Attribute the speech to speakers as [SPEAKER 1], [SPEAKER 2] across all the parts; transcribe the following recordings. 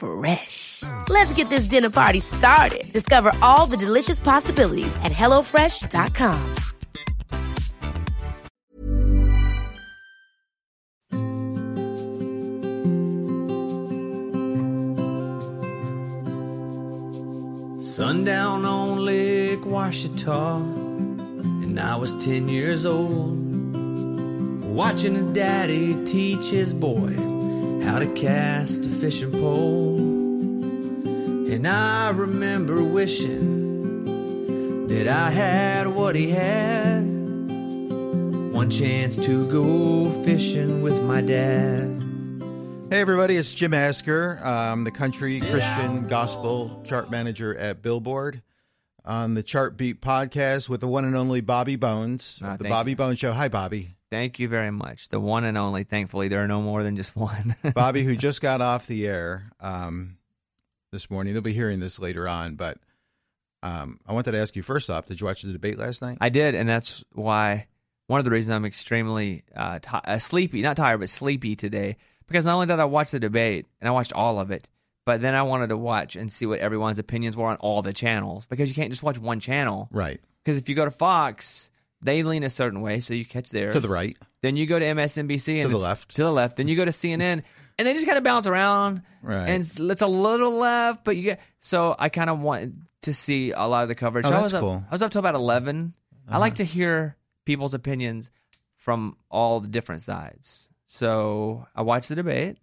[SPEAKER 1] Fresh. Let's get this dinner party started. Discover all the delicious possibilities at hellofresh.com.
[SPEAKER 2] Sundown on Lake Ouachita, and I was 10 years old. Watching a daddy teach his boy how to cast a fishing pole. And I remember wishing that I had what he had one chance to go fishing with my dad.
[SPEAKER 3] Hey, everybody, it's Jim Asker. I'm the country Christian gospel chart manager at Billboard on the Chart Beat podcast with the one and only Bobby Bones,
[SPEAKER 4] Ah,
[SPEAKER 3] the Bobby
[SPEAKER 4] you.
[SPEAKER 3] Bones Show. Hi, Bobby.
[SPEAKER 4] Thank you very much. The one and only. Thankfully, there are no more than just one.
[SPEAKER 3] Bobby, who just got off the air um, this morning. They'll be hearing this later on, but um, I wanted to ask you first off, did you watch the debate last night?
[SPEAKER 4] I did, and that's why one of the reasons I'm extremely uh, ti uh, sleepy, not tired, but sleepy today. Because not only did I watch the debate, and I watched all of it, but then I wanted to watch and see what everyone's opinions were on all the channels. Because you can't just watch one channel.
[SPEAKER 3] right.
[SPEAKER 4] Because if you go to Fox, they lean a certain way, so you catch theirs.
[SPEAKER 3] To the right.
[SPEAKER 4] Then you go to MSNBC and
[SPEAKER 3] the left.
[SPEAKER 4] To the left. Then you go to CNN, and they just kind of bounce around.
[SPEAKER 3] Right.
[SPEAKER 4] And it's, it's a little left, but you get. So I kind of wanted to see a lot of the coverage.
[SPEAKER 3] Oh,
[SPEAKER 4] So I
[SPEAKER 3] that's
[SPEAKER 4] was up,
[SPEAKER 3] cool. Uh-huh.
[SPEAKER 4] I was up till about 11 I like to hear people's opinions from all the different sides. So I watched the debate,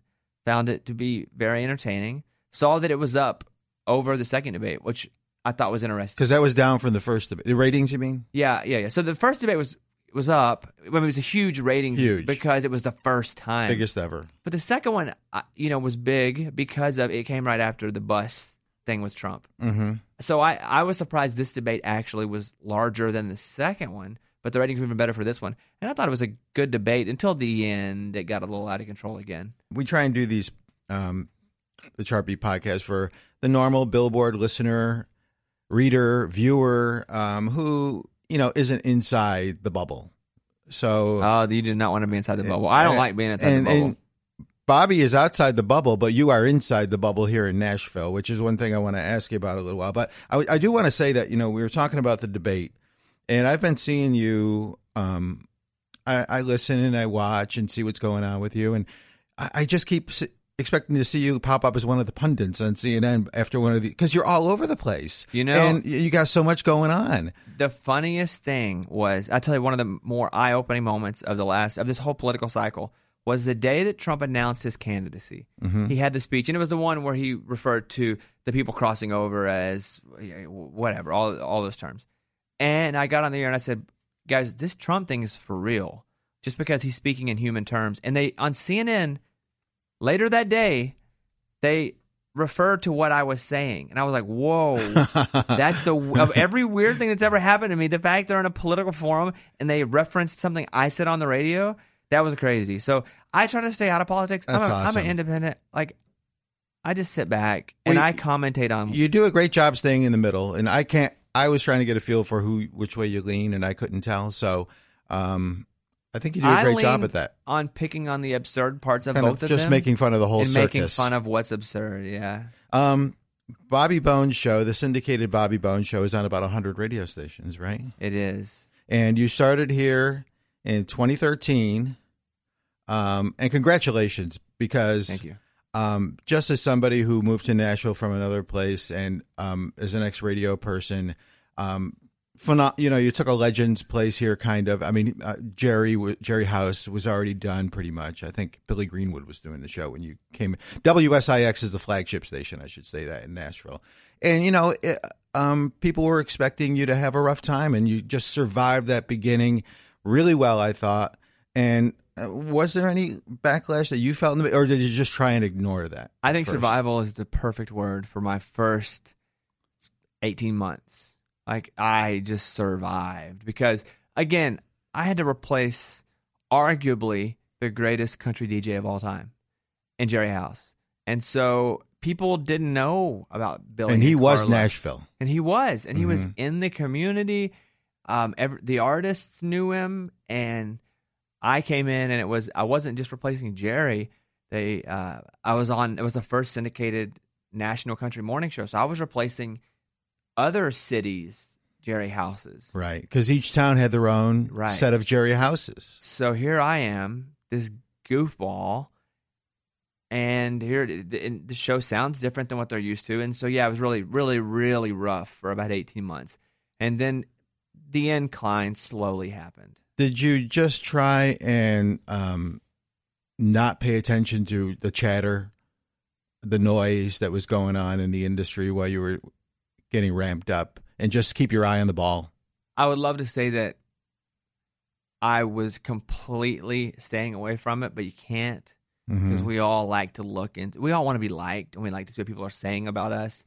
[SPEAKER 4] found it to be very entertaining. Saw that it was up over the second debate, which I thought was interesting.
[SPEAKER 3] Because that was down from the first debate. The ratings, you mean?
[SPEAKER 4] Yeah, yeah, yeah. So the first debate was was up. I mean, it was a huge ratings
[SPEAKER 3] Huge.
[SPEAKER 4] because it was the first time.
[SPEAKER 3] Biggest ever.
[SPEAKER 4] But the second one, uh, you know, was big because of it came right after the bus thing with Trump.
[SPEAKER 3] Mm-hmm.
[SPEAKER 4] So I, I was surprised this debate actually was larger than the second one, but the ratings were even better for this one. And I thought it was a good debate until the end. It got a little out of control again.
[SPEAKER 3] we try and do these um, the beat podcast for the normal billboard listener reader viewer um, who you know isn't inside the bubble so
[SPEAKER 4] Oh, you do not want to be inside the bubble. I don't
[SPEAKER 3] and-
[SPEAKER 4] like being inside
[SPEAKER 3] and,
[SPEAKER 4] the bubble.
[SPEAKER 3] bobby is outside the bubble but you are inside the bubble here in nashville which is one thing i want to ask you about a little while but i, I do want to say that you know we were talking about the debate and i've been seeing you um, I, I listen and i watch and see what's going on with you and I, I just keep expecting to see you pop up as one of the pundits on CNN after one of the because you're all over the place.
[SPEAKER 4] You know-
[SPEAKER 3] and you got so much going on.
[SPEAKER 4] the funniest thing was I tell you one of the more eye opening moments of the last of this whole political cycle was the day that Trump announced his candidacy. Mm-hmm. He had the speech, and it was the one where he referred to the people crossing over as whatever, all all those terms. And I got on the air and I said, "Guys, this Trump thing is for real. Just because he's speaking in human terms." And they on CNN later that day, they referred to what I was saying, and I was like, "Whoa." That's the of every weird thing that's ever happened to me. The fact they're in a political forum and they referenced something I said on the radio, that was crazy. So I try to stay out of politics. I'm, a, I'm an independent. Like I just sit back and
[SPEAKER 3] Well,
[SPEAKER 4] I commentate on.
[SPEAKER 3] You do a great job staying in the middle, and I can't. I was trying to get a feel for who which way you lean, and I couldn't tell. So, um, I think you do a great job at that.
[SPEAKER 4] on picking on the absurd parts of
[SPEAKER 3] Kind
[SPEAKER 4] both
[SPEAKER 3] of
[SPEAKER 4] of
[SPEAKER 3] just
[SPEAKER 4] them
[SPEAKER 3] making fun of the whole
[SPEAKER 4] and
[SPEAKER 3] circus.
[SPEAKER 4] making fun of what's absurd. Yeah,
[SPEAKER 3] Um, Bobby Bones show, the syndicated Bobby Bones show, is on about hundred radio stations, right?
[SPEAKER 4] it is.
[SPEAKER 3] and you started here in 2013. Um, and congratulations, because
[SPEAKER 4] Thank you.
[SPEAKER 3] um, just as somebody who moved to Nashville from another place and um, as an ex radio person, um, phenom- you know, you took a legend's place here, kind of. I mean, uh, Gerry w- Gerry House was already done pretty much. I think Billy Greenwood was doing the show when you came. WSIX is the flagship station, I should say that in Nashville. And you know, it, um, people were expecting you to have a rough time, and you just survived that beginning really well, I thought. And uh, was there any backlash that you felt, in the, or did you just try and ignore that?
[SPEAKER 4] I think
[SPEAKER 3] first?
[SPEAKER 4] survival is the perfect word for my first 18 months. Like I just survived because again, I had to replace arguably the greatest country DJ of all time in Gerry House. And so people didn't know about Billy.
[SPEAKER 3] And he was Nashville.
[SPEAKER 4] And he was. And he was
[SPEAKER 3] Mhm.
[SPEAKER 4] in the community. Um, every, the artists knew him. And I came in and it was, I wasn't just replacing Gerry. They, uh, I was on, it was the first syndicated national country morning show. So I was replacing other cities' Gerry houses.
[SPEAKER 3] Right, because each town had their own
[SPEAKER 4] Right.
[SPEAKER 3] set of Gerry houses.
[SPEAKER 4] So here I am, this goofball, and here the, and the show sounds different than what they're used to, and so yeah, it was really, really, really rough for about eighteen months, and then the incline slowly happened.
[SPEAKER 3] Did you just try and um, not pay attention to the chatter, the noise that was going on in the industry while you were getting ramped up, and just keep your eye on the ball?
[SPEAKER 4] I would love to say that I was completely staying away from it, but you can't because
[SPEAKER 3] Mhm.
[SPEAKER 4] we all like to look into. We all want to be liked, and we like to see what people are saying about us.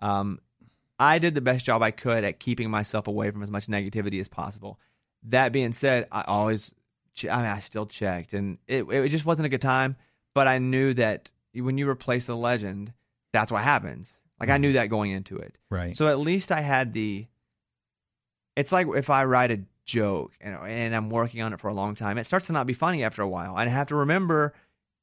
[SPEAKER 4] Um, I did the best job I could at keeping myself away from as much negativity as possible. That being said, I always, I mean, I still checked, and it it just wasn't a good time. But I knew that when you replace the legend, that's what happens. Like I knew that going into it.
[SPEAKER 3] Right.
[SPEAKER 4] So at least I had the. It's like if I write a joke and, and I'm working on it for a long time, it starts to not be funny after a while. And I have to remember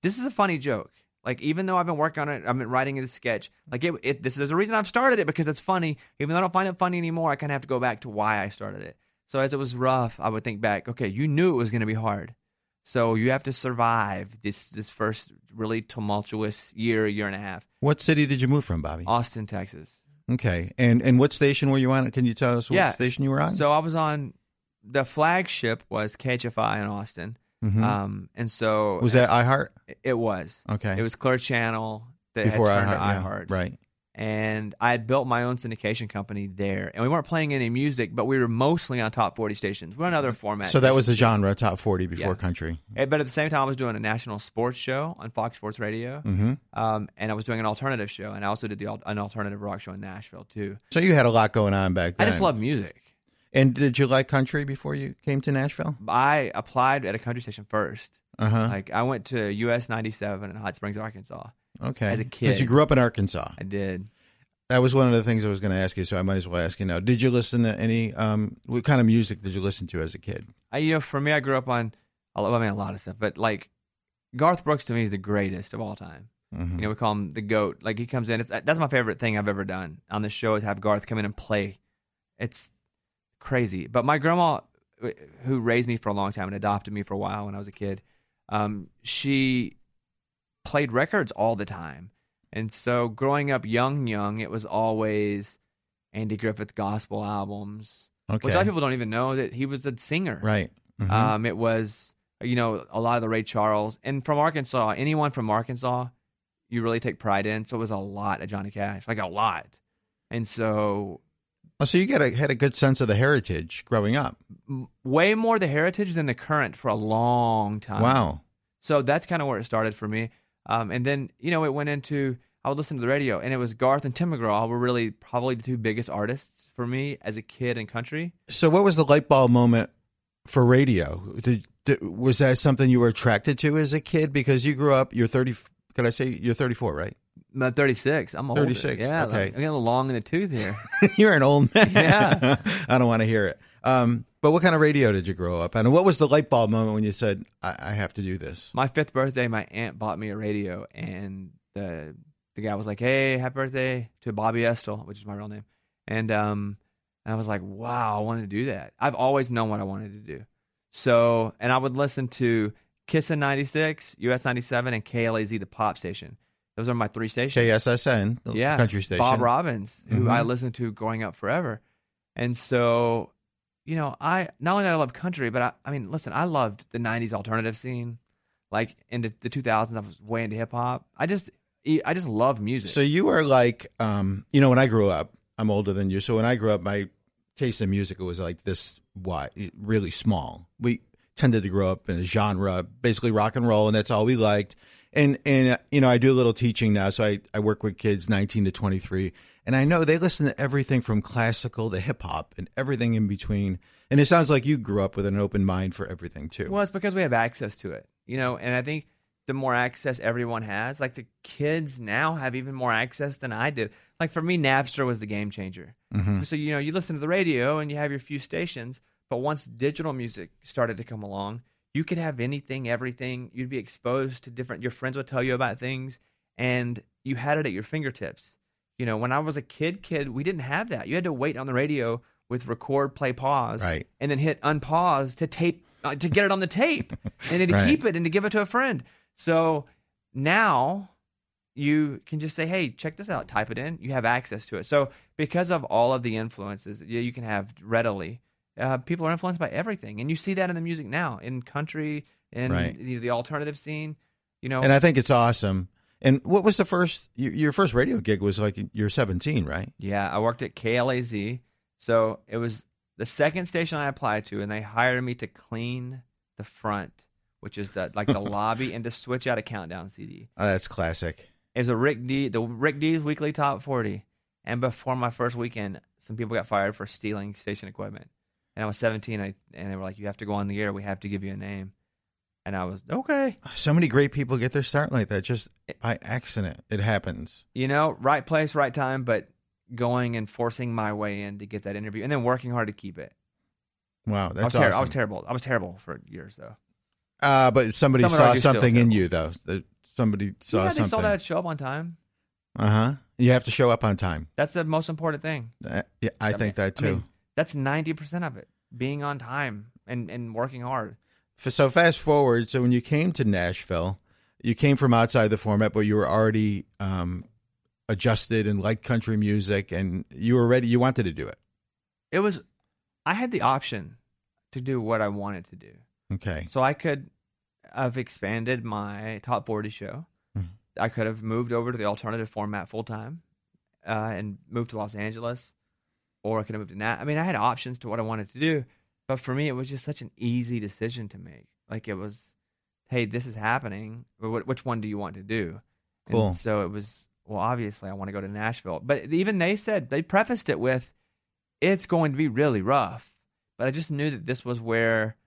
[SPEAKER 4] this is a funny joke. Like even though I've been working on it, I've been writing this sketch. Like it, it this is a reason I've started it because it's funny. Even though I don't find it funny anymore, I kind of have to go back to why I started it. So as it was rough, I would think back. Okay, you knew it was going to be hard, so you have to survive this this first really tumultuous year, year and a half.
[SPEAKER 3] what city did you move from, Bobby?
[SPEAKER 4] Austin, Texas.
[SPEAKER 3] Okay, and and what station were you on? Can you tell us what
[SPEAKER 4] Yeah.
[SPEAKER 3] station you were on?
[SPEAKER 4] So I was on the flagship was KHFI in Austin.
[SPEAKER 3] Mhm.
[SPEAKER 4] Um, and so
[SPEAKER 3] was that iHeart?
[SPEAKER 4] it was.
[SPEAKER 3] Okay,
[SPEAKER 4] It was Clear Channel that
[SPEAKER 3] before
[SPEAKER 4] had
[SPEAKER 3] iHeart.
[SPEAKER 4] turned to
[SPEAKER 3] yeah.
[SPEAKER 4] iHeart.
[SPEAKER 3] Right.
[SPEAKER 4] And I had built my own syndication company there. And we weren't playing any music, but we were mostly on top 40 stations. We were on other formats.
[SPEAKER 3] So that was the genre, top forty before
[SPEAKER 4] Yeah.
[SPEAKER 3] country.
[SPEAKER 4] Eh, But at the same time, I was doing a national sports show on Fox Sports Radio.
[SPEAKER 3] hmm
[SPEAKER 4] Um, and I was doing an alternative show. And I also did the, an alternative rock show in Nashville, too.
[SPEAKER 3] So you had a lot going on back then.
[SPEAKER 4] I just love music.
[SPEAKER 3] And did you like country before you came to Nashville?
[SPEAKER 4] I applied at a country station first.
[SPEAKER 3] Uh huh.
[SPEAKER 4] Like I went to US 97 in Hot Springs, Arkansas.
[SPEAKER 3] Okay.
[SPEAKER 4] as a kid.
[SPEAKER 3] Because you grew up in Arkansas.
[SPEAKER 4] I did.
[SPEAKER 3] That was one of the things I was going to ask you, so I might as well ask you now. Did you listen to any? Um, what kind of music did you listen to as a kid?
[SPEAKER 4] I, you know, for me, I grew up on, I mean, a lot of stuff, but like Garth Brooks to me is the greatest of all time.
[SPEAKER 3] Mhm.
[SPEAKER 4] You know, we call him the goat. Like he comes in. It's that's my favorite thing I've ever done on the show is have Garth come in and play. It's crazy. But my grandma, who raised me for a long time and adopted me for a while when I was a kid, um, she played records all the time. And so growing up young, young, it was always Andy Griffith gospel albums,
[SPEAKER 3] Okay.
[SPEAKER 4] which a lot of people don't even know that he was a singer.
[SPEAKER 3] Right. Mhm.
[SPEAKER 4] Um, it was, you know, a lot of the Ray Charles. And from Arkansas, anyone from Arkansas, you really take pride in. So it was a lot of Johnny Cash, like a lot. And so
[SPEAKER 3] oh, so you got a, had a good sense of the heritage growing up.
[SPEAKER 4] m- way more the heritage than the current for a long time.
[SPEAKER 3] wow.
[SPEAKER 4] So that's kind of where it started for me. Um, and then, you know, it went into, I would listen to the radio, and it was Garth and Tim McGraw were really probably the two biggest artists for me as a kid in country.
[SPEAKER 3] So what was the light bulb moment for radio? Did, did, was that something you were attracted to as a kid? Because you grew up, you're 30, could I say you're 34, right?
[SPEAKER 4] I'm 36. I'm old.
[SPEAKER 3] 36,
[SPEAKER 4] Yeah.
[SPEAKER 3] okay.
[SPEAKER 4] I'm getting a long in the tooth here.
[SPEAKER 3] you're an old man.
[SPEAKER 4] Yeah.
[SPEAKER 3] I don't want to hear it. Um, but what kind of radio did you grow up on? And what was the light bulb moment when you said, I, I have to do this?
[SPEAKER 4] my fifth birthday, my aunt bought me a radio, and the the guy was like, "Hey, happy birthday to Bobby Estell," which is my real name, and um, and I was like, "Wow, I wanted to do that." I've always known what I wanted to do, so and I would listen to Kiss in '96, US '97, and KLAZ, the pop station. Those are my three stations.
[SPEAKER 3] KSSN, the
[SPEAKER 4] yeah,
[SPEAKER 3] country station.
[SPEAKER 4] Bob Robbins, who
[SPEAKER 3] Mhm.
[SPEAKER 4] I listened to growing up forever. And so, you know, I not only did I love country, but I, I mean, listen, I loved the '90s alternative scene. Like in the 2000s, I was way into hip hop. I just, I just love music.
[SPEAKER 3] So you are like, um, you know, when I grew up, I'm older than you. So when I grew up, my taste in music was like this wide, really small. We tended to grow up in a genre, basically rock and roll, and that's all we liked. And and you know, I do a little teaching now, so I I work with kids 19 to 23, and I know they listen to everything from classical to hip hop and everything in between. And it sounds like you grew up with an open mind for everything too.
[SPEAKER 4] Well, it's because we have access to it, you know, and I think the more access everyone has, like the kids now have even more access than I did. Like for me, Napster was the game changer.
[SPEAKER 3] Mm-hmm.
[SPEAKER 4] So, you know, you listen to the radio and you have your few stations, but once digital music started to come along, you could have anything, everything. You'd be exposed to different, your friends would tell you about things, and you had it at your fingertips. You know, when I was a kid, kid, we didn't have that. You had to wait on the radio with record, play, pause,
[SPEAKER 3] Right.
[SPEAKER 4] and then hit unpause to tape uh, to get it on the tape, and then to
[SPEAKER 3] Right.
[SPEAKER 4] keep it and to give it to a friend. So now you can just say, "Hey, check this out." Type it in. You have access to it. So because of all of the influences you can have readily, uh, people are influenced by everything, and you see that in the music now, in country, in
[SPEAKER 3] Right.
[SPEAKER 4] the, the alternative scene. You know,
[SPEAKER 3] And I think it's awesome. And what was the first your, your first radio gig was like you're 17, right?
[SPEAKER 4] Yeah, I worked at KLAZ. So it was the second station I applied to, and they hired me to clean the front, which is the, like the lobby, and to switch out a countdown CD.
[SPEAKER 3] Oh, that's classic.
[SPEAKER 4] It was a Rick D, the Rick Dees weekly top 40. And before my first weekend, some people got fired for stealing station equipment. And I was 17, I, and they were like, "You have to go on the air. We have to give you a name." And I was okay.
[SPEAKER 3] So many great people get their start like that just by accident. It happens.
[SPEAKER 4] you know, right place, right time, but going and forcing my way in to get that interview, and then working hard to keep it.
[SPEAKER 3] Wow,
[SPEAKER 4] I was,
[SPEAKER 3] that's
[SPEAKER 4] ter-
[SPEAKER 3] awesome.
[SPEAKER 4] I was terrible. I was terrible for years, though.
[SPEAKER 3] Uh, but somebody
[SPEAKER 4] Some would
[SPEAKER 3] saw something in you, though. That somebody saw
[SPEAKER 4] yeah, they
[SPEAKER 3] something.
[SPEAKER 4] saw that show up on time.
[SPEAKER 3] Uh huh. You have to show up on time.
[SPEAKER 4] That's the most important thing.
[SPEAKER 3] Uh, yeah, I think that
[SPEAKER 4] I
[SPEAKER 3] too.
[SPEAKER 4] mean, that's ninety percent of it. Being on time and, and working hard.
[SPEAKER 3] So fast forward. So when you came to Nashville, you came from outside the format, but you were already um, adjusted and liked country music, and you were ready. You wanted to do it.
[SPEAKER 4] It was. I had the option to do what I wanted to do,
[SPEAKER 3] Okay.
[SPEAKER 4] so I could have expanded my top forty show.
[SPEAKER 3] Mhm.
[SPEAKER 4] I could have moved over to the alternative format full time, uh, and moved to Los Angeles, or I could have moved to Nat. I mean, I had options to what I wanted to do, but for me, it was just such an easy decision to make. Like it was, hey, this is happening. Which one do you want to do?
[SPEAKER 3] Cool.
[SPEAKER 4] And so it was. Well, obviously, I want to go to Nashville, but even they said they prefaced it with, "It's going to be really rough." But I just knew that this was where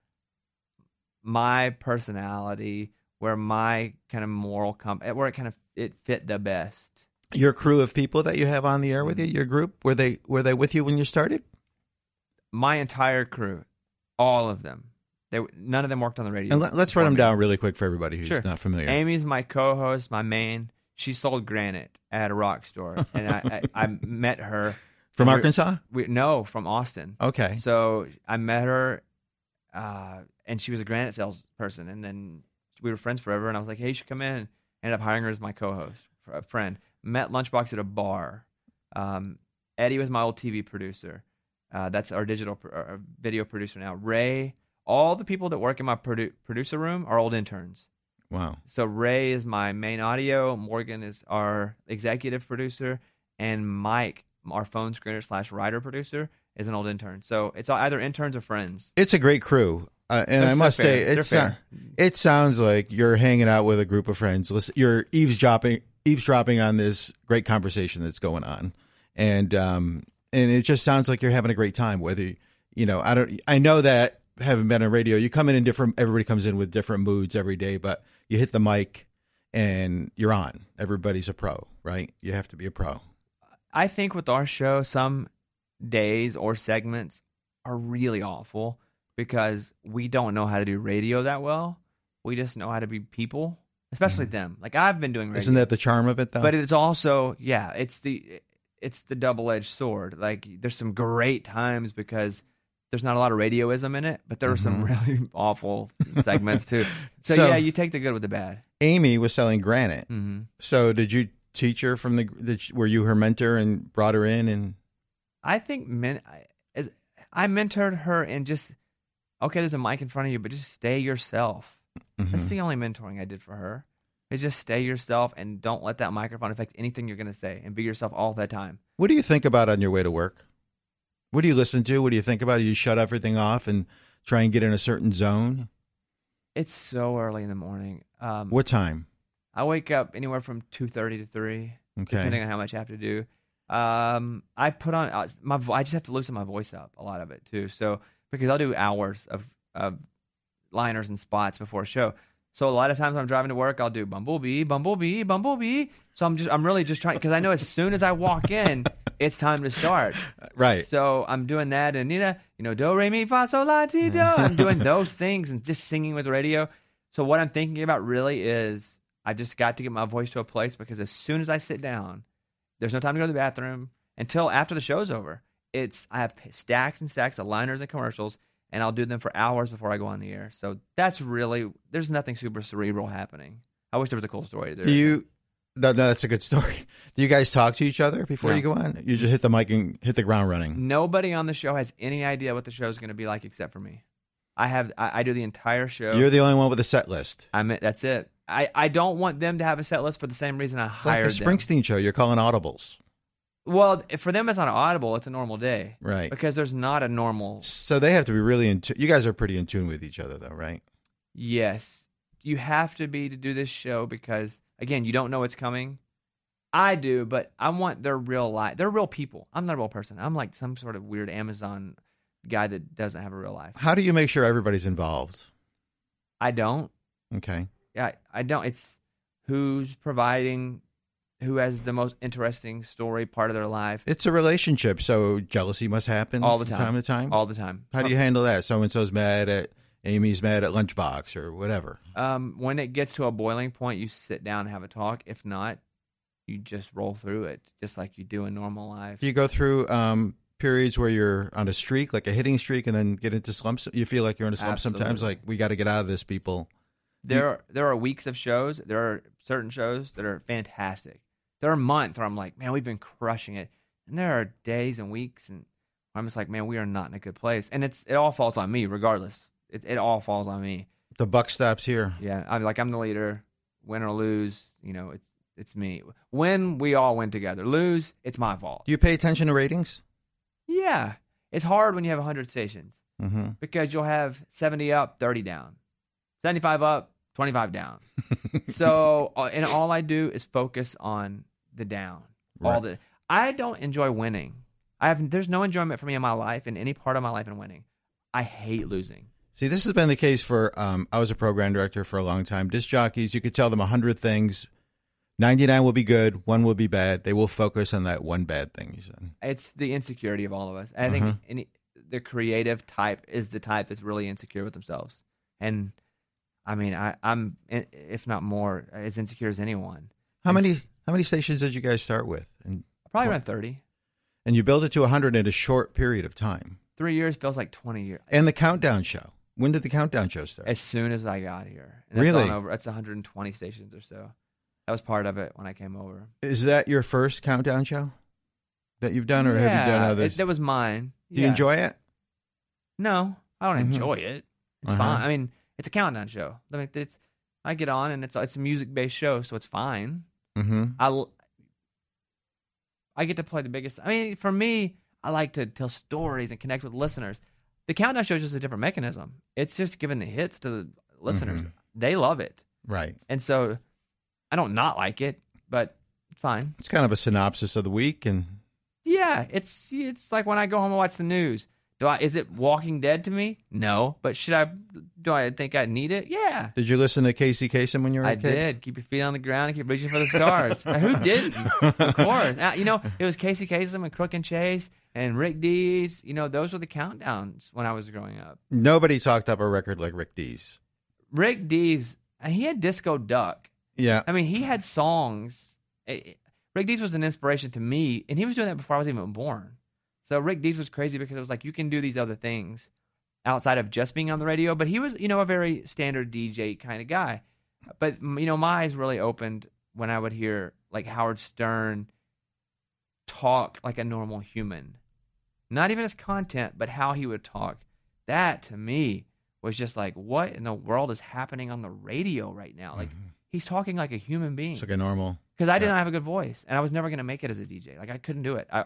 [SPEAKER 4] my personality, where my kind of moral comp, eh, where it kind of it fit the best.
[SPEAKER 3] Your crew of people that you have on the air with you, your group, were they were they with you when you started?
[SPEAKER 4] My entire crew, all of them, they none of them worked on the radio.
[SPEAKER 3] And let, us write them down really quick for everybody who's
[SPEAKER 4] Sure.
[SPEAKER 3] not familiar.
[SPEAKER 4] Amy's my co-host, my main. She sold granite at a rock store, and I, I, I met her
[SPEAKER 3] From
[SPEAKER 4] We-
[SPEAKER 3] Arkansas?
[SPEAKER 4] We, no, from Austin.
[SPEAKER 3] Okay.
[SPEAKER 4] So I met her, uh, and she was a granite salesperson, and then we were friends forever. And I was like, "Hey, you should come in." Ended up hiring her as my co-host, a friend. Met Lunchbox at a bar. Um, Eddie was my old TV producer. Uh, that's our digital pr- our video producer now. Ray, all the people that work in my produ- producer room are old interns.
[SPEAKER 3] Wow.
[SPEAKER 4] So Ray is my main audio. Morgan is our executive producer, and Mike, our phone screener slash writer producer, is an old intern. So it's either interns or friends.
[SPEAKER 3] It's a great crew. Uh, and
[SPEAKER 4] They're-
[SPEAKER 3] I must say, it,
[SPEAKER 4] fair.
[SPEAKER 3] it sounds like you're hanging out with a group of friends. Listen, you're eavesdropping, eavesdropping on this great conversation that's going on, and um, and it just sounds like you're having a great time. Whether you know, I don't, I know that having been on radio, you come in in different. Everybody comes in with different moods every day, but you hit the mic and you're on. Everybody's a pro, right? You have to be a pro.
[SPEAKER 4] I think with our show, some days or segments are really awful because we don't know how to do radio that well. We just know how to be people, especially them. Like I've been doing.
[SPEAKER 3] Mm-hmm. Isn't that the charm of it, though?
[SPEAKER 4] but it's also yeah it's the it's the double-edged sword like there's some great times because there's not a lot of radioism in it but there are some really awful segments too so,
[SPEAKER 3] Mm-hmm. So-
[SPEAKER 4] yeah you take the good with the bad
[SPEAKER 3] Amy was selling granite.
[SPEAKER 4] hmm
[SPEAKER 3] So did you teach her from the? Did you, were you her mentor and brought her in? And
[SPEAKER 4] i think men I- I mentored her and just okay. There's a mic in front of you, but just stay yourself.
[SPEAKER 3] Mm-hmm.
[SPEAKER 4] That's the only mentoring I did for her. Is just stay yourself and don't let that microphone affect anything you're going to say, and be yourself all the time.
[SPEAKER 3] What do you think about on your way to work? What do you listen to? What do you think about? Do you shut everything off and try and get in a certain zone?
[SPEAKER 4] It's so early in the morning. Um,
[SPEAKER 3] What time?
[SPEAKER 4] I wake up anywhere from two thirty to three,
[SPEAKER 3] Okay.
[SPEAKER 4] depending on how much I have to do. Um, I put on uh, my. I just have to loosen my voice up a lot of it too. So because I'll do hours of of liners and spots before a show. So a lot of times when I'm driving to work, I'll do bumblebee, bumblebee, bumblebee. So I'm just I'm really just trying because I know as soon as I walk in, it's time to start.
[SPEAKER 3] Right.
[SPEAKER 4] So I'm doing that, and Nina, you know, do re mi fa sol la ti do. I'm doing those things and just singing with the radio. So what I'm thinking about really is I just got to get my voice to a place because as soon as I sit down, there's no time to go to the bathroom until after the show's over. It's I have stacks and stacks of liners and commercials, and I'll do them for hours before I go on the air. So that's really there's nothing super cerebral happening. I wish there was a cool story there.
[SPEAKER 3] Do you? No, no, that's a good story. Do you guys talk to each other before
[SPEAKER 4] No.
[SPEAKER 3] you go on? You just hit the mic and hit the ground running.
[SPEAKER 4] Nobody on the show has any idea what the show is going to be like except for me. I have I, I do the entire show.
[SPEAKER 3] You're the only one with a set list.
[SPEAKER 4] I'm that's it. I, I don't want them to have a set list for the same reason I
[SPEAKER 3] It's like a
[SPEAKER 4] hired them.
[SPEAKER 3] Springsteen show. You're calling audibles,
[SPEAKER 4] Well, for them it's not audible. It's a normal day,
[SPEAKER 3] right?
[SPEAKER 4] Because there's not a normal.
[SPEAKER 3] So they have to be really in. Tu- you guys are pretty in tune with each other, though, right?
[SPEAKER 4] Yes, you have to be to do this show because again, you don't know what's coming. I do, but I want their real life. They're real people. I'm not a real person. I'm like some sort of weird Amazon guy that doesn't have a real life.
[SPEAKER 3] How do you make sure everybody's involved?
[SPEAKER 4] I don't.
[SPEAKER 3] Okay.
[SPEAKER 4] I I don't. It's who's providing, who has the most interesting story part of their life
[SPEAKER 3] It's a relationship, so jealousy must happen
[SPEAKER 4] all the
[SPEAKER 3] from
[SPEAKER 4] time,
[SPEAKER 3] time to time.
[SPEAKER 4] all the time.
[SPEAKER 3] How do you handle that? So and so's mad at Amy's mad at Lunchbox or whatever.
[SPEAKER 4] Um, when it gets to a boiling point, you sit down and have a talk. If not, you just roll through it, just like you do in normal life.
[SPEAKER 3] Do you go through um, periods where you're on a streak, like a hitting streak, and then get into slumps? You feel like you're in a slump sometimes. Like we got to get out of this, people.
[SPEAKER 4] There, are, there are weeks of shows. There are certain shows that are fantastic. There are months where I'm like, man, we've been crushing it, and there are days and weeks, and I'm just like, man, we are not in a good place. And it's it all falls on me, regardless. It it all falls on me.
[SPEAKER 3] The buck stops here.
[SPEAKER 4] Yeah, I'm like I'm the leader. Win or lose, you know, it's it's me. Win, we all win together. Lose, it's my fault.
[SPEAKER 3] Do you pay attention to ratings?
[SPEAKER 4] Yeah, it's hard when you have 100 stations
[SPEAKER 3] Mm-hmm.
[SPEAKER 4] because you'll have 70 up, 30 down, 75 up, 25 down. so, uh, and all I do is focus on the down. All
[SPEAKER 3] Right.
[SPEAKER 4] the I don't enjoy winning. I have there's no enjoyment for me in my life in any part of my life in winning. I hate losing.
[SPEAKER 3] See, this has been the case for. Um, I was a program director for a long time. Disc jockeys, you could tell them a hundred things. Ninety nine will be good, one will be bad. They will focus on that one bad thing. You said.
[SPEAKER 4] It's the insecurity of all of us. I think
[SPEAKER 3] Uh-huh.
[SPEAKER 4] any, the creative type is the type that's really insecure with themselves. And I mean, I, I'm, if not more, as insecure as anyone.
[SPEAKER 3] How many? How many stations did you guys start with? And
[SPEAKER 4] Probably around 30.
[SPEAKER 3] and you built it to hundred in a short period of time.
[SPEAKER 4] Three years feels like 20 years.
[SPEAKER 3] And the countdown show. When did the countdown show start?
[SPEAKER 4] As soon as I got here. And that's
[SPEAKER 3] Really?
[SPEAKER 4] Over, that's 120 stations or so. That was part of it when I came over.
[SPEAKER 3] Is that your first countdown show that you've done, or have you done
[SPEAKER 4] Yeah,
[SPEAKER 3] others?
[SPEAKER 4] It, that was mine.
[SPEAKER 3] Do you enjoy it?
[SPEAKER 4] No, I don't
[SPEAKER 3] Mhm.
[SPEAKER 4] enjoy it. It's
[SPEAKER 3] Uh-huh.
[SPEAKER 4] fine. I mean, it's a countdown show. I mean, it's I get on and it's it's a music based show, so it's fine.
[SPEAKER 3] Mm-hmm.
[SPEAKER 4] I I get to play the biggest. I mean, for me, I like to tell stories and connect with listeners. The countdown show is just a different mechanism. It's just giving the hits to the listeners.
[SPEAKER 3] Mhm.
[SPEAKER 4] They love it,
[SPEAKER 3] Right.
[SPEAKER 4] and so I don't not like it, but it's fine.
[SPEAKER 3] It's kind of a synopsis of the week, and
[SPEAKER 4] Yeah, it's it's like when I go home and watch the news. Do I is it Walking Dead to me? No, but should I? Do I think I need it? Yeah,
[SPEAKER 3] did you listen to Casey Kasem when you were a
[SPEAKER 4] I
[SPEAKER 3] kid?
[SPEAKER 4] I did. Keep your feet on the ground and keep reaching for the stars. Who didn't? Of course. Uh, you know, it was Casey Kasem and Crook and Chase and Rick Dees. You know, those were the countdowns when I was growing up.
[SPEAKER 3] Nobody talked up a record like Rick Dees.
[SPEAKER 4] Rick Dees, he had Disco Duck.
[SPEAKER 3] Yeah.
[SPEAKER 4] I mean, he had songs. Rick Dees was an inspiration to me, and he was doing that before I was even born. So Rick Dees was crazy because it was like you can do these other things outside of just being on the radio. But he was, you know, a very standard DJ kind of guy. But you know, my eyes really opened when I would hear like Howard Stern talk like a normal human. not even his content, but how he would talk. That to me was just like, what in the world is happening on the radio right now? Like mm-hmm. he's talking like a human being.
[SPEAKER 3] It's like a normal.
[SPEAKER 4] Because I didn't have a good voice, and I was never going to make it as a DJ. Like I couldn't do it. I,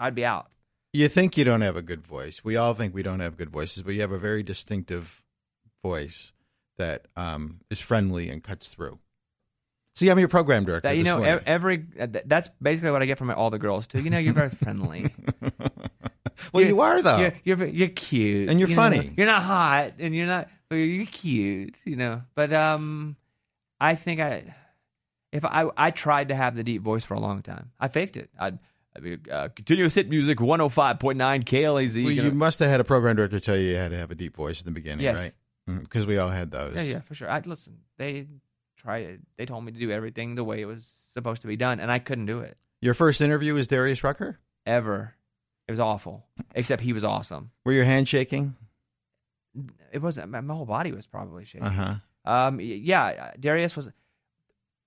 [SPEAKER 4] I'd be out.
[SPEAKER 3] You think you don't have a good voice. We all think we don't have good voices, but you have a very distinctive voice that um, is friendly and cuts through. See, I'm your program director.
[SPEAKER 4] That you know,
[SPEAKER 3] morning.
[SPEAKER 4] every uh, that's basically what I get from all the girls too. You know, you're very friendly.
[SPEAKER 3] well,
[SPEAKER 4] You're-
[SPEAKER 3] you are though.
[SPEAKER 4] You're, you're you're cute
[SPEAKER 3] And you're
[SPEAKER 4] you know?
[SPEAKER 3] funny.
[SPEAKER 4] You're not hot, and you're not, but you're cute. You know, but um, I think I, if I I tried to have the deep voice for a long time, I faked it. I'd. Uh, continuous hit music 105.9 KLAZ.
[SPEAKER 3] Well,
[SPEAKER 4] you
[SPEAKER 3] you
[SPEAKER 4] know?
[SPEAKER 3] must have had a program director tell you you had to have a deep voice in the beginning,
[SPEAKER 4] Yes.
[SPEAKER 3] right? Because we all had those.
[SPEAKER 4] Yeah, yeah, for sure. I listen. They try. They told me to do everything the way it was supposed to be done, and I couldn't do it
[SPEAKER 3] Your first interview was Darius Rucker.
[SPEAKER 4] ever. It was awful. Except he was awesome.
[SPEAKER 3] Were your hands shaking?
[SPEAKER 4] It wasn't. My my whole body was probably shaking.
[SPEAKER 3] Uh huh.
[SPEAKER 4] Um, yeah, Darius was.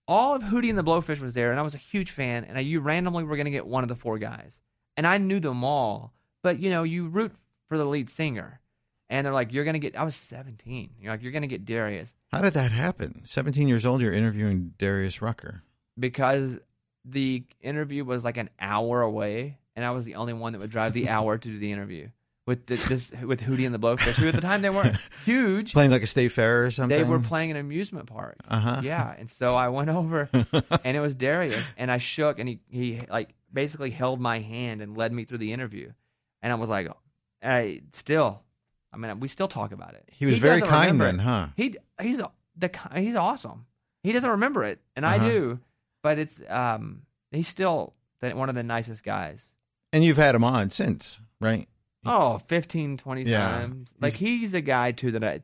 [SPEAKER 4] All of Hootie and the Blowfish was there, and I was a huge fan. And I, you randomly were going to get one of the four guys, and I knew them all. But you know, you root for the lead singer, and they're like, "You're going to get." I was 17. You're like, "You're going to get Darius."
[SPEAKER 3] How did that happen? 17 years old, you're interviewing Darius Rucker.
[SPEAKER 4] because the interview was like an hour away, and I was the only one that would drive the hour to do the interview with the, this with Hootie and the Blowfish. Who at the time they weren't huge.
[SPEAKER 3] Playing like a state fair or something?
[SPEAKER 4] They were playing an amusement park.
[SPEAKER 3] Uh-huh.
[SPEAKER 4] Yeah, and so I went over, and it was Darius, and I shook, and he he like basically held my hand and led me through the interview, and I was like, I still, I mean, we still talk about it.
[SPEAKER 3] He was very kind then, huh?
[SPEAKER 4] He he's the he's awesome. He doesn't remember it, and I
[SPEAKER 3] Uh-huh.
[SPEAKER 4] do, but it's um he's still one of the nicest guys.
[SPEAKER 3] And you've had him on since, right?
[SPEAKER 4] Oh, 15, 20
[SPEAKER 3] Yeah.
[SPEAKER 4] times. Like he's a guy too that I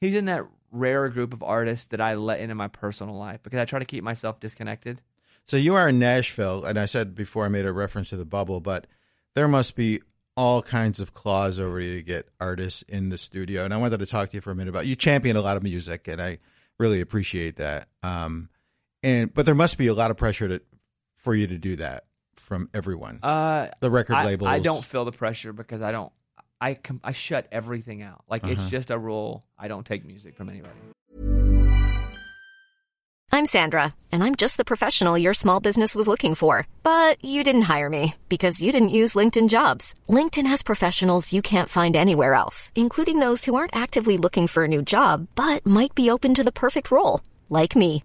[SPEAKER 4] he's in that rare group of artists that I let into my personal life because I try to keep myself disconnected.
[SPEAKER 3] So you are in Nashville, and I said before I made a reference to the bubble, but there must be all kinds of claws over you to get artists in the studio. And I wanted to talk to you for a minute about you champion a lot of music, and I really appreciate that. Um, and but there must be a lot of pressure to for you to do that from everyone.
[SPEAKER 4] Uh
[SPEAKER 3] the record
[SPEAKER 4] I,
[SPEAKER 3] labels.
[SPEAKER 4] I don't feel the pressure because I don't I com- I shut everything out. Like
[SPEAKER 3] Uh-huh.
[SPEAKER 4] it's just a rule. I don't take music from anybody.
[SPEAKER 5] I'm Sandra, and I'm just the professional your small business was looking for. But you didn't hire me because you didn't use LinkedIn jobs. LinkedIn has professionals you can't find anywhere else, including those who aren't actively looking for a new job but might be open to the perfect role, like me.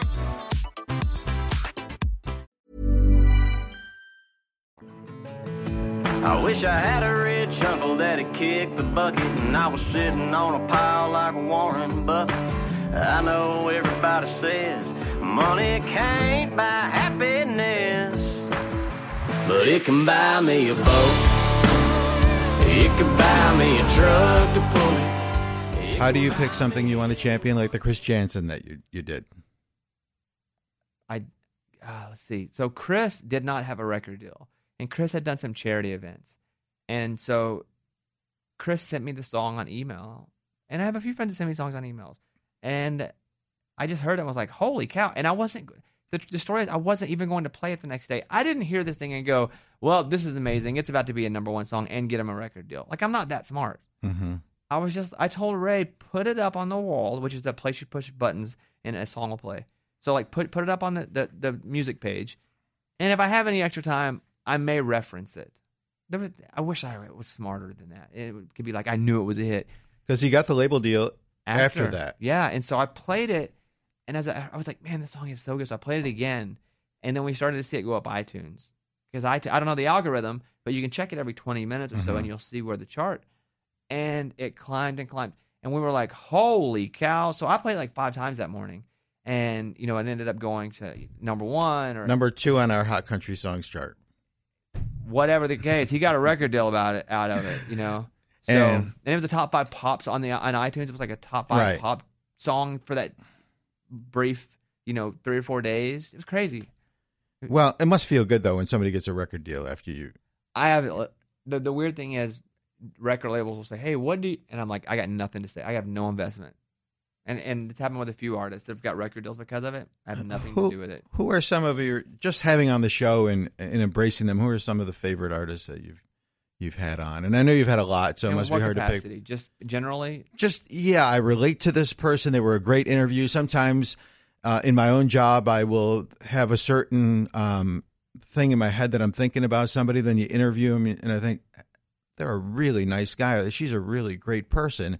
[SPEAKER 6] I wish I had a rich uncle that'd kick the bucket and I was sitting on a pile like Warren Buffett. I know everybody says money can't buy happiness, but it can buy me a boat. It can buy me a truck to pull it.
[SPEAKER 3] How do you pick something you want to champion, like the Chris Janson that you you did?
[SPEAKER 4] I uh, let's see. So Chris did not have a record deal, and Chris had done some charity events, and so Chris sent me the song on email, and I have a few friends that send me songs on emails, and I just heard it. and was like, "Holy cow!" And I wasn't. The, the story is, I wasn't even going to play it the next day. I didn't hear this thing and go, "Well, this is amazing. It's about to be a number one song and get him a record deal." Like I'm not that smart.
[SPEAKER 3] Mm-hmm.
[SPEAKER 4] I was just I told Ray put it up on the wall, which is the place you push buttons and a song will play. So like put put it up on the, the, the music page, and if I have any extra time, I may reference it. There was, I wish I was smarter than that. It could be like I knew it was a hit
[SPEAKER 3] Because he got the label deal after, that.
[SPEAKER 4] Yeah, and so I played it, and as I, I was like, man, this song is so good. So I played it again, and then we started to see it go up iTunes because I I don't know the algorithm, but you can check it every twenty minutes or so,
[SPEAKER 3] Mhm.
[SPEAKER 4] and you'll see where the chart. and it climbed and climbed, and we were like, "Holy cow!" So I played like five times that morning, and you know, it ended up going to number one or
[SPEAKER 3] Number two on our Hot Country Songs chart.
[SPEAKER 4] Whatever the case. He got a record deal about it out of it, you know. So
[SPEAKER 3] And-
[SPEAKER 4] and, it was a top five pops on the on iTunes. It was like a top five
[SPEAKER 3] Right.
[SPEAKER 4] pop song for that brief, you know, three or four days. It was crazy.
[SPEAKER 3] Well, it must feel good though when somebody gets a record deal after you.
[SPEAKER 4] I have uh, the the weird thing is, record labels will say, "Hey, what do?" you And I'm like, I got nothing to say. I have no investment. And and it's happened with a few artists that have got record deals because of it. I have nothing
[SPEAKER 3] Who,
[SPEAKER 4] to do with it.
[SPEAKER 3] who are some of your just having on the show and and embracing them? Who are some of the favorite artists that you've you've had on? And I know you've had a lot, so it must be hard to pick.
[SPEAKER 4] Just generally,
[SPEAKER 3] Just yeah, I relate to this person. They were a great interview. Sometimes uh, in my own job, I will have a certain um, thing in my head that I'm thinking about somebody. Then you interview them, and I think they're a really nice guy. She's a really great person,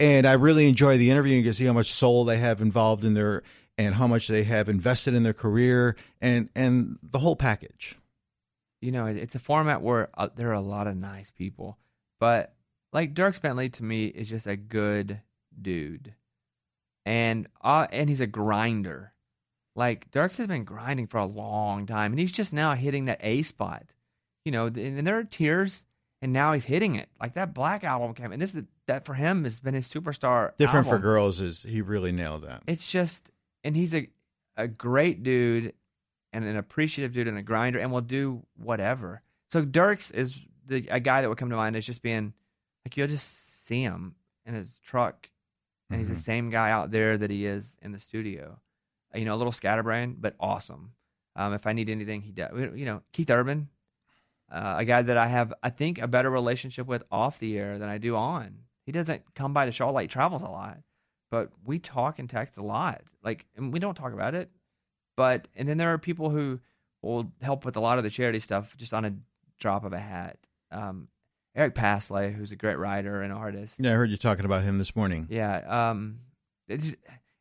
[SPEAKER 3] and I really enjoy the interview. You can see how much soul they have involved in their and how much they have invested in their career and and the whole package.
[SPEAKER 4] you know, it's a format where uh, there are a lot of nice people, but like Dierks Bentley to me is just a good dude, and uh, and he's a grinder. Like Dierks has been grinding for a long time, and he's just now hitting that A spot. You know, and, and there are tears, and now he's hitting it. Like that Black album came, and this is that for him has been his superstar.
[SPEAKER 3] Different for girls is he really nailed that.
[SPEAKER 4] It's just, and he's a a great dude, and an appreciative dude, and a grinder, and will do whatever. So Dierks is the a guy that would come to mind is just being like you'll just see him in his truck, and he's the same guy out there that he is in the studio. You know, a little scatterbrain, but awesome. Um, if I need anything, he does. You know, Keith Urban, uh, a guy that I have, I think, a better relationship with off the air than I do on. He doesn't come by the show like he travels a lot, but we talk and text a lot. Like, and we don't talk about it, but and then there are people who will help with a lot of the charity stuff just on a drop of a hat. Um, Eric Paslay, who's a great writer and artist.
[SPEAKER 3] Yeah, I heard you talking about him this morning.
[SPEAKER 4] Yeah, um, it's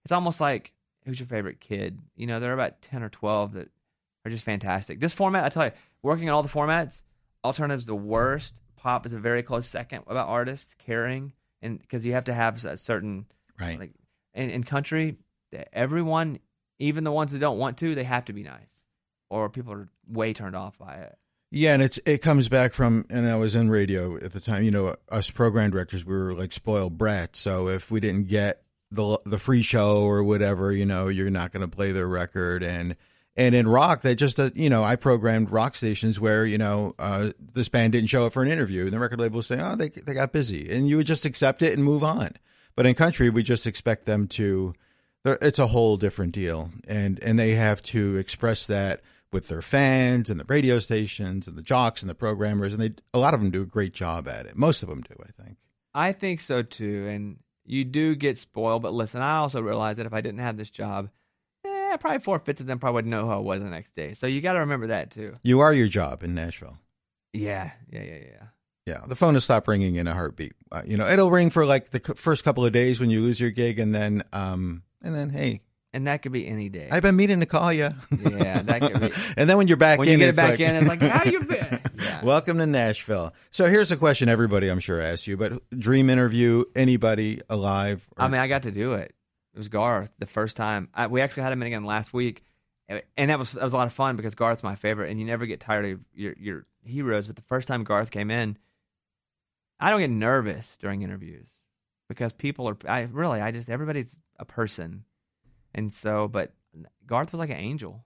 [SPEAKER 4] it's almost like who's your favorite kid? You know, there are about ten or twelve that are just fantastic. This format, I tell you, working on all the formats, alternatives the worst. Pop is a very close second about artists caring, and because you have to have a certain
[SPEAKER 3] Right.
[SPEAKER 4] like in, in country, everyone, even the ones that don't want to, they have to be nice, or people are way turned off by it.
[SPEAKER 3] Yeah, and it's it comes back from and I was in radio at the time. You know, us program directors we were like spoiled brats. So if we didn't get the the free show or whatever, you know, you're not going to play their record. And and in rock, they just uh, you know I programmed rock stations where you know uh, this band didn't show up for an interview, and the record label would say, oh, they they got busy, and you would just accept it and move on. But in country, we just expect them to. It's a whole different deal, and and they have to express that with their fans and the radio stations and the jocks and the programmers, and they a lot of them do a great job at it. Most of them do, I think.
[SPEAKER 4] I think so too, and you do get spoiled. But listen, I also realize that if I didn't have this job, eh, probably four fifths of them probably wouldn't know who I was the next day. So you got to remember that too.
[SPEAKER 3] You are your job in Nashville.
[SPEAKER 4] Yeah, yeah, yeah, yeah.
[SPEAKER 3] Yeah, the phone will stop ringing in a heartbeat. Uh, you know, it'll ring for like the c- first couple of days when you lose your gig, and then, um, and then, hey,
[SPEAKER 4] And that could be any day.
[SPEAKER 3] I've been meaning to call you.
[SPEAKER 4] Yeah, that could be-
[SPEAKER 3] and then when you're back
[SPEAKER 4] when
[SPEAKER 3] in,
[SPEAKER 4] you get
[SPEAKER 3] it's
[SPEAKER 4] back
[SPEAKER 3] like,
[SPEAKER 4] in, it's like, how you been? Yeah.
[SPEAKER 3] Welcome to Nashville. So here's a question everybody I'm sure asks you, but dream interview anybody alive? or-
[SPEAKER 4] I mean, I got to do it. It was Garth the first time. I, we actually had him in again last week, and that was that was a lot of fun because Garth's my favorite, and you never get tired of your your heroes. But the first time Garth came in, I don't get nervous during interviews because people are. I really, I just everybody's a person, and so. But Garth was like an angel.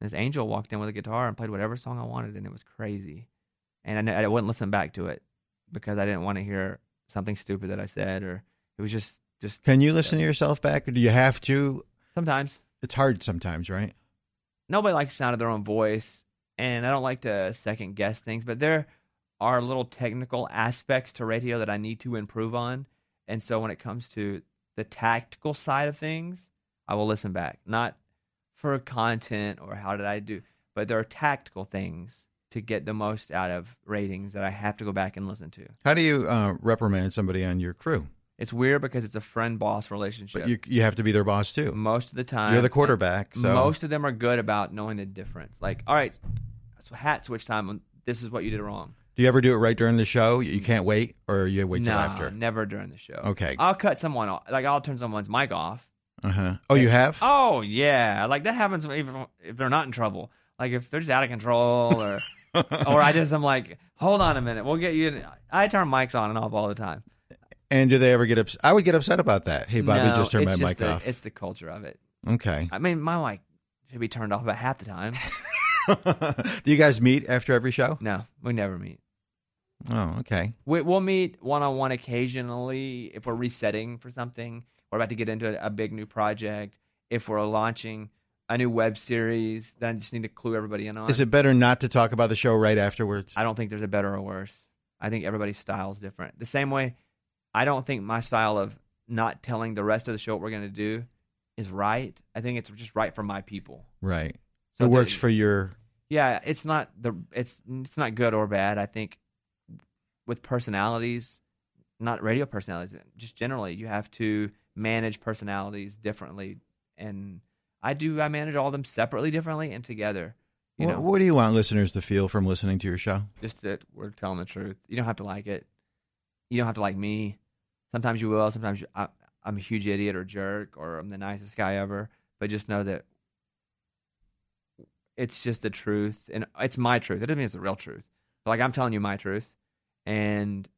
[SPEAKER 4] This angel walked in with a guitar and played whatever song I wanted, and it was crazy. And I, I wouldn't listen back to it because I didn't want to hear something stupid that I said, or it was just just
[SPEAKER 3] Can you listen to yourself back, or do you have to?
[SPEAKER 4] sometimes
[SPEAKER 3] It's hard sometimes, right?
[SPEAKER 4] nobody likes the sound of their own voice, and I don't like to second guess things, but there are little technical aspects to radio that I need to improve on. And so when it comes to the tactical side of things, I will listen back. Not for content or how did I do, but there are tactical things to get the most out of ratings that I have to go back and listen to.
[SPEAKER 3] How do you uh, reprimand somebody on your crew?
[SPEAKER 4] It's weird because it's a friend boss relationship.
[SPEAKER 3] But you you have to be their boss too.
[SPEAKER 4] most of the time,
[SPEAKER 3] You're the quarterback, so
[SPEAKER 4] most of them are good about knowing the difference. Like, all right, so hat switch time. This is what you did wrong.
[SPEAKER 3] Do you ever do it right during the show? You can't wait, or you wait till
[SPEAKER 4] no,
[SPEAKER 3] after?
[SPEAKER 4] never during the show.
[SPEAKER 3] Okay.
[SPEAKER 4] I'll cut someone off. Like I'll turn someone's mic off.
[SPEAKER 3] Uh huh. Oh, you have?
[SPEAKER 4] Oh yeah, like that happens even if they're not in trouble. Like if they're just out of control, or or I just I'm like, hold on a minute, we'll get you. In. I turn mics on and off all the time.
[SPEAKER 3] And do they ever get upset? I would get upset about that. Hey, Bobby,
[SPEAKER 4] No,
[SPEAKER 3] just turned my
[SPEAKER 4] it's
[SPEAKER 3] mic
[SPEAKER 4] the-
[SPEAKER 3] off.
[SPEAKER 4] It's the culture of it.
[SPEAKER 3] Okay.
[SPEAKER 4] I mean, my mic should be turned off about half the time.
[SPEAKER 3] do you guys meet after every show?
[SPEAKER 4] No, we never meet.
[SPEAKER 3] Oh, okay.
[SPEAKER 4] We, we'll meet one on one occasionally if we're resetting for something. We're about to get into a, a big new project. If we're launching a new web series, then I just need to clue everybody in on.
[SPEAKER 3] Is it better not to talk about the show right afterwards?
[SPEAKER 4] I don't think there's a better or worse. I think everybody's style is different. The same way, I don't think my style of not telling the rest of the show what we're going to do is right. I think it's just right for my people.
[SPEAKER 3] Right.
[SPEAKER 4] So
[SPEAKER 3] it works for your.
[SPEAKER 4] Yeah, it's not the it's it's not good or bad. I think with personalities, not radio personalities, just generally, you have to manage personalities differently. And I do. I manage all of them separately, differently, and together. You
[SPEAKER 3] What,
[SPEAKER 4] know,
[SPEAKER 3] what do you want listeners to feel from listening to your show?
[SPEAKER 4] just that we're telling the truth. You don't have to like it. You don't have to like me. Sometimes you will. Sometimes you, I, I'm a huge idiot or jerk or I'm the nicest guy ever. But just know that it's just the truth, and it's my truth. It doesn't mean it's the real truth. But like I'm telling you my truth, and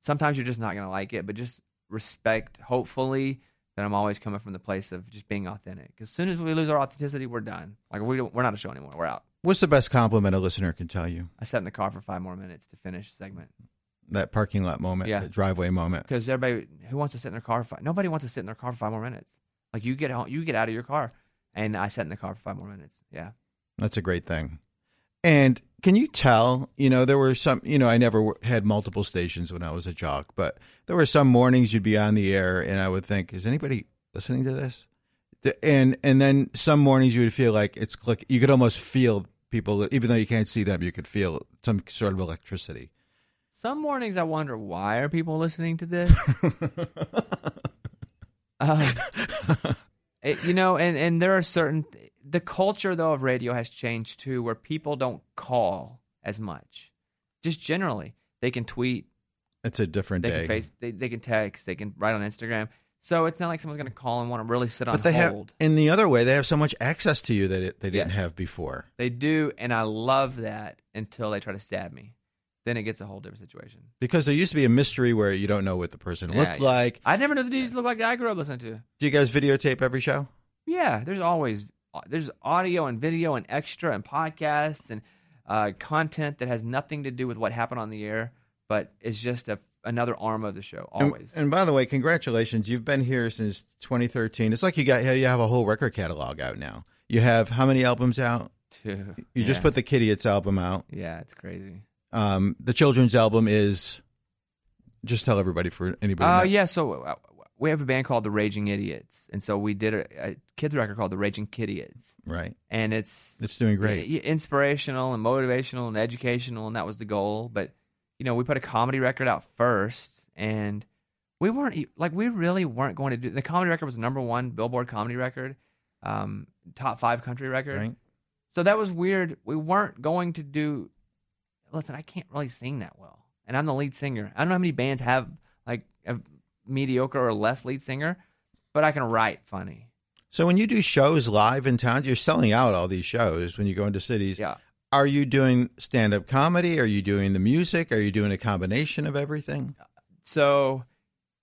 [SPEAKER 4] sometimes you're just not gonna like it. But just respect. Hopefully that I'm always coming from the place of just being authentic. Because as soon as we lose our authenticity, we're done. Like we don't, we're not a show anymore. We're out.
[SPEAKER 3] What's the best compliment a listener can tell you?
[SPEAKER 4] I sat in the car for five more minutes to finish the segment.
[SPEAKER 3] That parking lot moment,
[SPEAKER 4] Yeah.
[SPEAKER 3] that driveway moment.
[SPEAKER 4] because everybody who wants to sit in their car for five, nobody wants to sit in their car for five more minutes. Like you get out, you get out of your car, and I sat in the car for five more minutes. Yeah,
[SPEAKER 3] That's a great thing. And can you tell, you know, there were some, you know, I never had multiple stations when I was a jock, but there were some mornings you'd be on the air and I would think, is anybody listening to this? And and then some mornings you would feel like it's click. You could almost feel people, even though you can't see them, you could feel some sort of electricity.
[SPEAKER 4] Some mornings I wonder why are people listening to this. um, it- you know, and and there are certain the culture though of radio has changed too, where people don't call as much. Just generally, they can tweet,
[SPEAKER 3] It's a different
[SPEAKER 4] they
[SPEAKER 3] day.
[SPEAKER 4] can face, they, they can text, they can write on Instagram. So it's not like someone's going to call and want to really sit on
[SPEAKER 3] but they
[SPEAKER 4] hold.
[SPEAKER 3] have, in the other way, they have so much access to you that it, they didn't
[SPEAKER 4] Yes.
[SPEAKER 3] have before.
[SPEAKER 4] They do, and I love that until they try to stab me. Then it gets a whole different situation.
[SPEAKER 3] Because there used to be a mystery where you don't know what the person
[SPEAKER 4] Yeah,
[SPEAKER 3] looked
[SPEAKER 4] yeah.
[SPEAKER 3] like.
[SPEAKER 4] I never knew the DJs look like the I grew up listening to.
[SPEAKER 3] Do you guys videotape every show?
[SPEAKER 4] Yeah, there's always there's audio and video and extra and podcasts and uh, content that has nothing to do with what happened on the air, but is just a another arm of the show.
[SPEAKER 3] And-
[SPEAKER 4] Always.
[SPEAKER 3] And, by the way, congratulations! You've been here since 2013. It's like you got you have a whole record catalog out now. You have how many albums out?
[SPEAKER 4] Two.
[SPEAKER 3] You just put the Kitty album out.
[SPEAKER 4] Yeah, it's crazy.
[SPEAKER 3] Um, the children's album is. Just tell everybody for anybody. Not-
[SPEAKER 4] yeah, so uh, we have a band called the Raging Idiots, and so we did a, a kids record called the Raging Kitidiots,
[SPEAKER 3] right.
[SPEAKER 4] and it's
[SPEAKER 3] It's doing great.
[SPEAKER 4] i- inspirational and motivational and educational, and that was the goal. But you know, we put a comedy record out first, and we weren't e- like we really weren't going to do the comedy record was the number one Billboard comedy record, um, top five country record.
[SPEAKER 3] Right.
[SPEAKER 4] So that was weird. We weren't going to do. Listen, I can't really sing that well, and I'm the lead singer. I don't know how many bands have like a mediocre or less lead singer, but I can write funny.
[SPEAKER 3] So when you do shows live in towns, you're selling out all these shows when you go into cities.
[SPEAKER 4] Yeah.
[SPEAKER 3] Are you doing stand up comedy? Are you doing the music? Are you doing a combination of everything?
[SPEAKER 4] So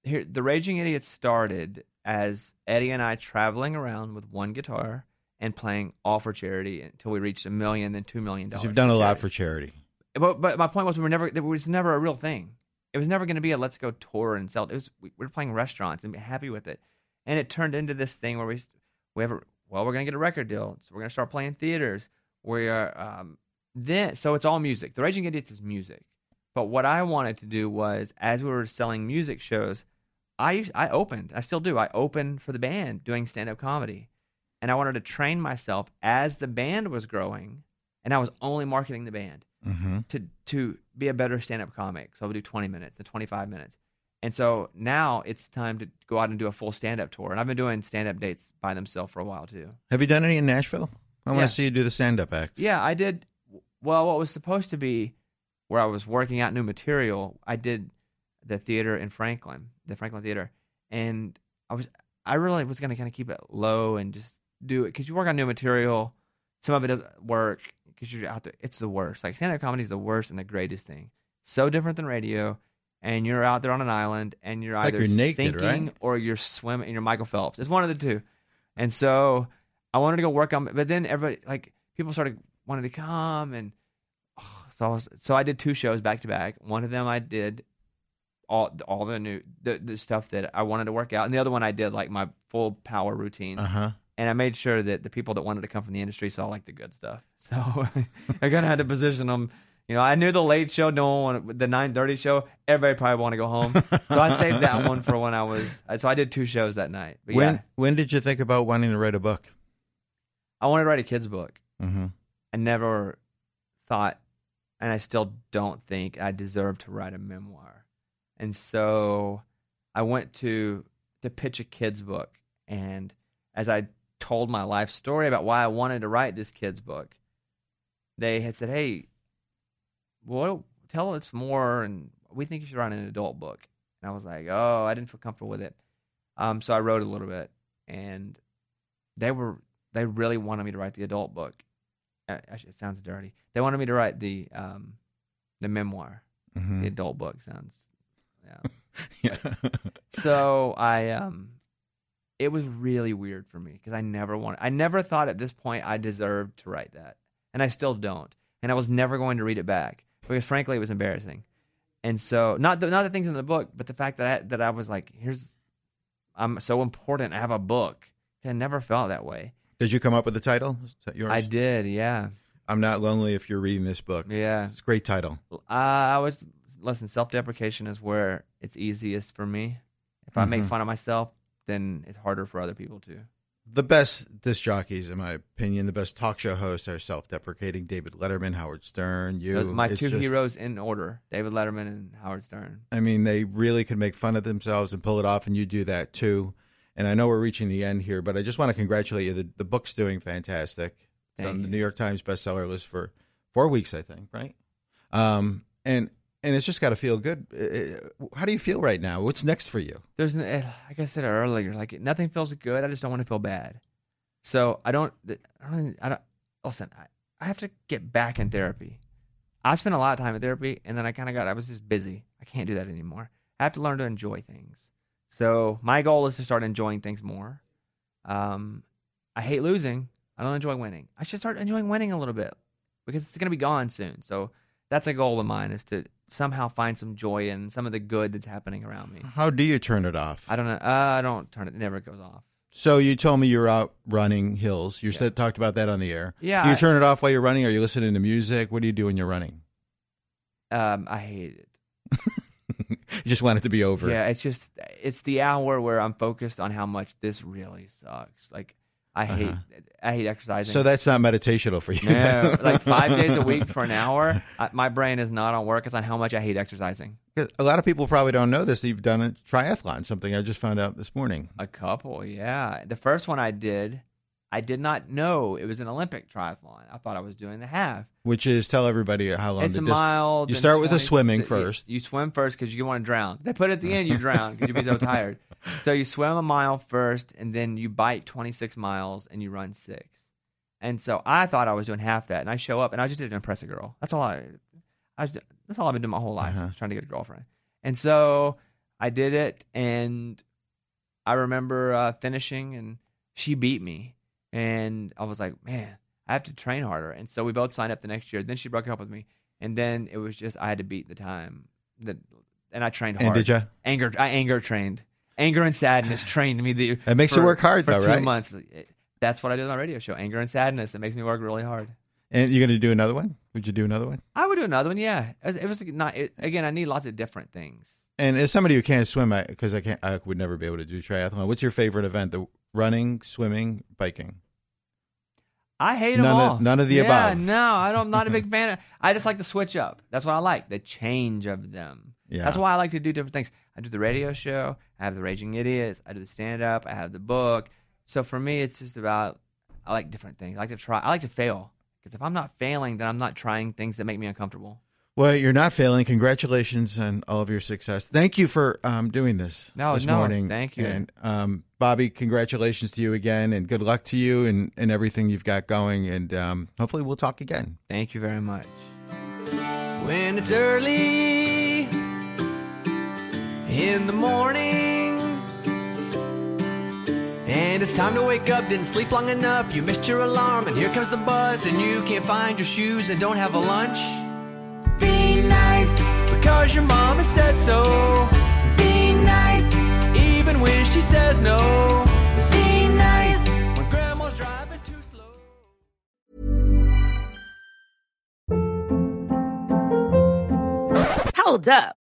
[SPEAKER 4] here, the Raging Idiots started as Eddie and I traveling around with one guitar and playing all for charity until we reached a million, then two million dollars.
[SPEAKER 3] You've done a lot for charity.
[SPEAKER 4] But but my point was we were never it was never a real thing. It was never going to be a let's go tour and sell. It was we were playing restaurants and be happy with it, and it turned into this thing where we we have a, well we're going to get a record deal, so we're going to start playing theaters. We are um, then so it's all music. The Raging Idiots is music, but what I wanted to do was as we were selling music shows, I I opened I still do I opened for the band doing stand up comedy, and I wanted to train myself as the band was growing, and I was only marketing the band
[SPEAKER 3] hmm
[SPEAKER 4] to to be a better stand up comic. So I would do 20 minutes and 25 minutes. And so now it's time to go out and do a full stand up tour. And I've been doing stand up dates by themselves for a while too.
[SPEAKER 3] Have you done any in Nashville? I want
[SPEAKER 4] Yeah.
[SPEAKER 3] to see you do the stand up act.
[SPEAKER 4] Yeah, I did. Well, what was supposed to be where I was working out new material, I did the theater in Franklin, the Franklin Theater, and I was I really was gonna kind of keep it low and just do it because you work on new material. Some of it doesn't work because you're out there. It's the worst. Like stand up comedy is the worst and the greatest thing. So different than radio, and you're out there on an island and you're
[SPEAKER 3] Like
[SPEAKER 4] either
[SPEAKER 3] you're naked,
[SPEAKER 4] sinking
[SPEAKER 3] right?
[SPEAKER 4] or you're swimming and you're Michael Phelps. It's one of the two. And so I wanted to go work on, but then everybody like people started wanting to come and so I was so I did two shows back to back. One of them I did all all the new the, the stuff that I wanted to work out, and the other one I did like my full power routine.
[SPEAKER 3] Uh huh.
[SPEAKER 4] And I made sure that the people that wanted to come from the industry saw like the good stuff. So I kind of had to position them. You know, I knew the late show, no one wanted, the nine thirty show, everybody probably want to go home. so I saved that one for when I was. So I did two shows that night. But
[SPEAKER 3] When
[SPEAKER 4] yeah,
[SPEAKER 3] when did you think about wanting to write a book?
[SPEAKER 4] I wanted to write a kids book.
[SPEAKER 3] Mm-hmm.
[SPEAKER 4] I never thought, and I still don't think I deserve to write a memoir. And so I went to to pitch a kids book, and as I told my life story about why I wanted to write this kids book, they had said, "Hey, well, tell us more, and we think you should write an adult book." And I was like, "Oh, I didn't feel comfortable with it." Um, so I wrote a little bit, and they were they really wanted me to write the adult book. Uh, actually, it sounds dirty. They wanted me to write the um, the memoir.
[SPEAKER 3] Mm-hmm.
[SPEAKER 4] The adult book sounds. Yeah.
[SPEAKER 3] Yeah.
[SPEAKER 4] so I um, it was really weird for me because I never wanted. I never thought at this point I deserved to write that, and I still don't. And I was never going to read it back because, frankly, it was embarrassing. And so, not the not the things in the book, but the fact that I that I was like, here's, I'm so important. I have a book. I never felt that way.
[SPEAKER 3] did you come up with the title? Is that yours?
[SPEAKER 4] I did, yeah,
[SPEAKER 3] I'm not lonely if you're reading this book.
[SPEAKER 4] yeah.
[SPEAKER 3] It's a great title.
[SPEAKER 4] Uh, I was listen. Self deprecation is where it's easiest for me. If I make
[SPEAKER 3] Mhm.
[SPEAKER 4] fun of myself, then it's harder for other people to.
[SPEAKER 3] The best disc jockeys, in my opinion, the best talk show hosts are self-deprecating. David Letterman, Howard Stern, you.
[SPEAKER 4] Those- my
[SPEAKER 3] It's
[SPEAKER 4] two
[SPEAKER 3] just-
[SPEAKER 4] heroes in order: David Letterman and Howard Stern.
[SPEAKER 3] I mean, they really can make fun of themselves and pull it off, and you do that too. And I know we're reaching the end here, but I just want to congratulate you. The, the book's doing fantastic. It's
[SPEAKER 4] Thank
[SPEAKER 3] on the
[SPEAKER 4] you.
[SPEAKER 3] New York Times bestseller list for four weeks, I think, right? Um, and and it's just got to feel good. Uh, How do you feel right now? What's next for you?
[SPEAKER 4] There's, eh, like I said earlier, like nothing feels good. I just don't want to feel bad. So I don't. I don't. I don't listen. I, I have to get back in therapy. I spent a lot of time in therapy, and then I kind of got. I was just busy. I can't do that anymore. I have to learn to enjoy things. So my goal is to start enjoying things more. Um, I hate losing. I don't enjoy winning. I should start enjoying winning a little bit because it's going to be gone soon. So that's a goal of mine is to somehow find some joy in some of the good that's happening around me.
[SPEAKER 3] How do you turn it off?
[SPEAKER 4] I don't know. Uh, I don't turn it. It never goes off.
[SPEAKER 3] So you told me you're out running hills. You said talked about that on the air.
[SPEAKER 4] Yeah,
[SPEAKER 3] Do you
[SPEAKER 4] I-
[SPEAKER 3] turn it off while you're running? Are you listening to music? What do you do when you're running?
[SPEAKER 4] Um, I hate it.
[SPEAKER 3] You just want it to be over.
[SPEAKER 4] Yeah, it's just it's the hour where I'm focused on how much this really sucks. Like I hate I hate exercising.
[SPEAKER 3] Uh-huh. So that's not meditational for you.
[SPEAKER 4] no, like five days a week for an hour. I, my brain is not on work. It's on how much I hate exercising.
[SPEAKER 3] a lot of people probably don't know this. You've done a triathlon, something I just found out this morning.
[SPEAKER 4] A couple, yeah. The first one I did, I did not know it was an Olympic triathlon. I thought I was doing the half.
[SPEAKER 3] Which is tell everybody how long
[SPEAKER 4] It's
[SPEAKER 3] the
[SPEAKER 4] a
[SPEAKER 3] dis-
[SPEAKER 4] mile.
[SPEAKER 3] You start with the
[SPEAKER 4] 20
[SPEAKER 3] swimming
[SPEAKER 4] you-
[SPEAKER 3] first.
[SPEAKER 4] You, swim first because you want to drown. They put it at the end, you drown because you'd be so tired. So you swim a mile first, and then you bike 26 miles, and you run six. And so I thought I was doing half that, and I show up, and I just didn't impress a girl. That's all I. I was, that's all I've been doing my whole life,
[SPEAKER 3] Uh-huh.
[SPEAKER 4] trying to get a girlfriend. And so I did it, and I remember uh, finishing, and she beat me, and I was like, man, I have to train harder. And so we both signed up the next year. Then she broke up with me, and then it was just I had to beat the time that, and I trained
[SPEAKER 3] And
[SPEAKER 4] hard.
[SPEAKER 3] did you
[SPEAKER 4] Anger, I anger trained. Anger and sadness trained me. The
[SPEAKER 3] That makes you
[SPEAKER 4] for-
[SPEAKER 3] work hard,
[SPEAKER 4] for
[SPEAKER 3] though,
[SPEAKER 4] two
[SPEAKER 3] right?
[SPEAKER 4] months. That's what I do on my radio show. Anger and sadness. It makes me work really hard.
[SPEAKER 3] And you're going to do another one? Would you do another one?
[SPEAKER 4] I would do another one. Yeah, it was, it was not. It, again, I need lots of different things.
[SPEAKER 3] And as somebody who can't swim, because I, can't, I would never be able to do triathlon. What's your favorite event? The running, swimming, biking.
[SPEAKER 4] I hate them
[SPEAKER 3] None of-
[SPEAKER 4] all.
[SPEAKER 3] none of the
[SPEAKER 4] yeah,
[SPEAKER 3] above.
[SPEAKER 4] No, I don't, I'm not a big fan. Of, I just like to switch up. That's what I like. The change of them.
[SPEAKER 3] Yeah.
[SPEAKER 4] That's why I like to do different things. I do the radio show. I have the Raging Idiots. I do the stand up. I have the book. So for me, it's just about I like different things. I like to try. I like to fail because if I'm not failing, then I'm not trying things that make me uncomfortable.
[SPEAKER 3] Well, you're not failing. Congratulations on all of your success. Thank you for um, doing this
[SPEAKER 7] No,
[SPEAKER 3] this
[SPEAKER 7] no,
[SPEAKER 3] morning.
[SPEAKER 7] thank you.
[SPEAKER 3] And um, Bobby, congratulations to you again, and good luck to you and, and everything you've got going. And um, hopefully, we'll talk again.
[SPEAKER 7] Thank you very much.
[SPEAKER 4] When it's early in the morning and it's time to wake up, didn't sleep long enough, you missed your alarm, and here comes the bus, and you can't find your shoes and don't have a lunch. Be nice because your mama said so. Be nice even when she says no. Be nice when grandma's driving too slow.
[SPEAKER 1] Hold up.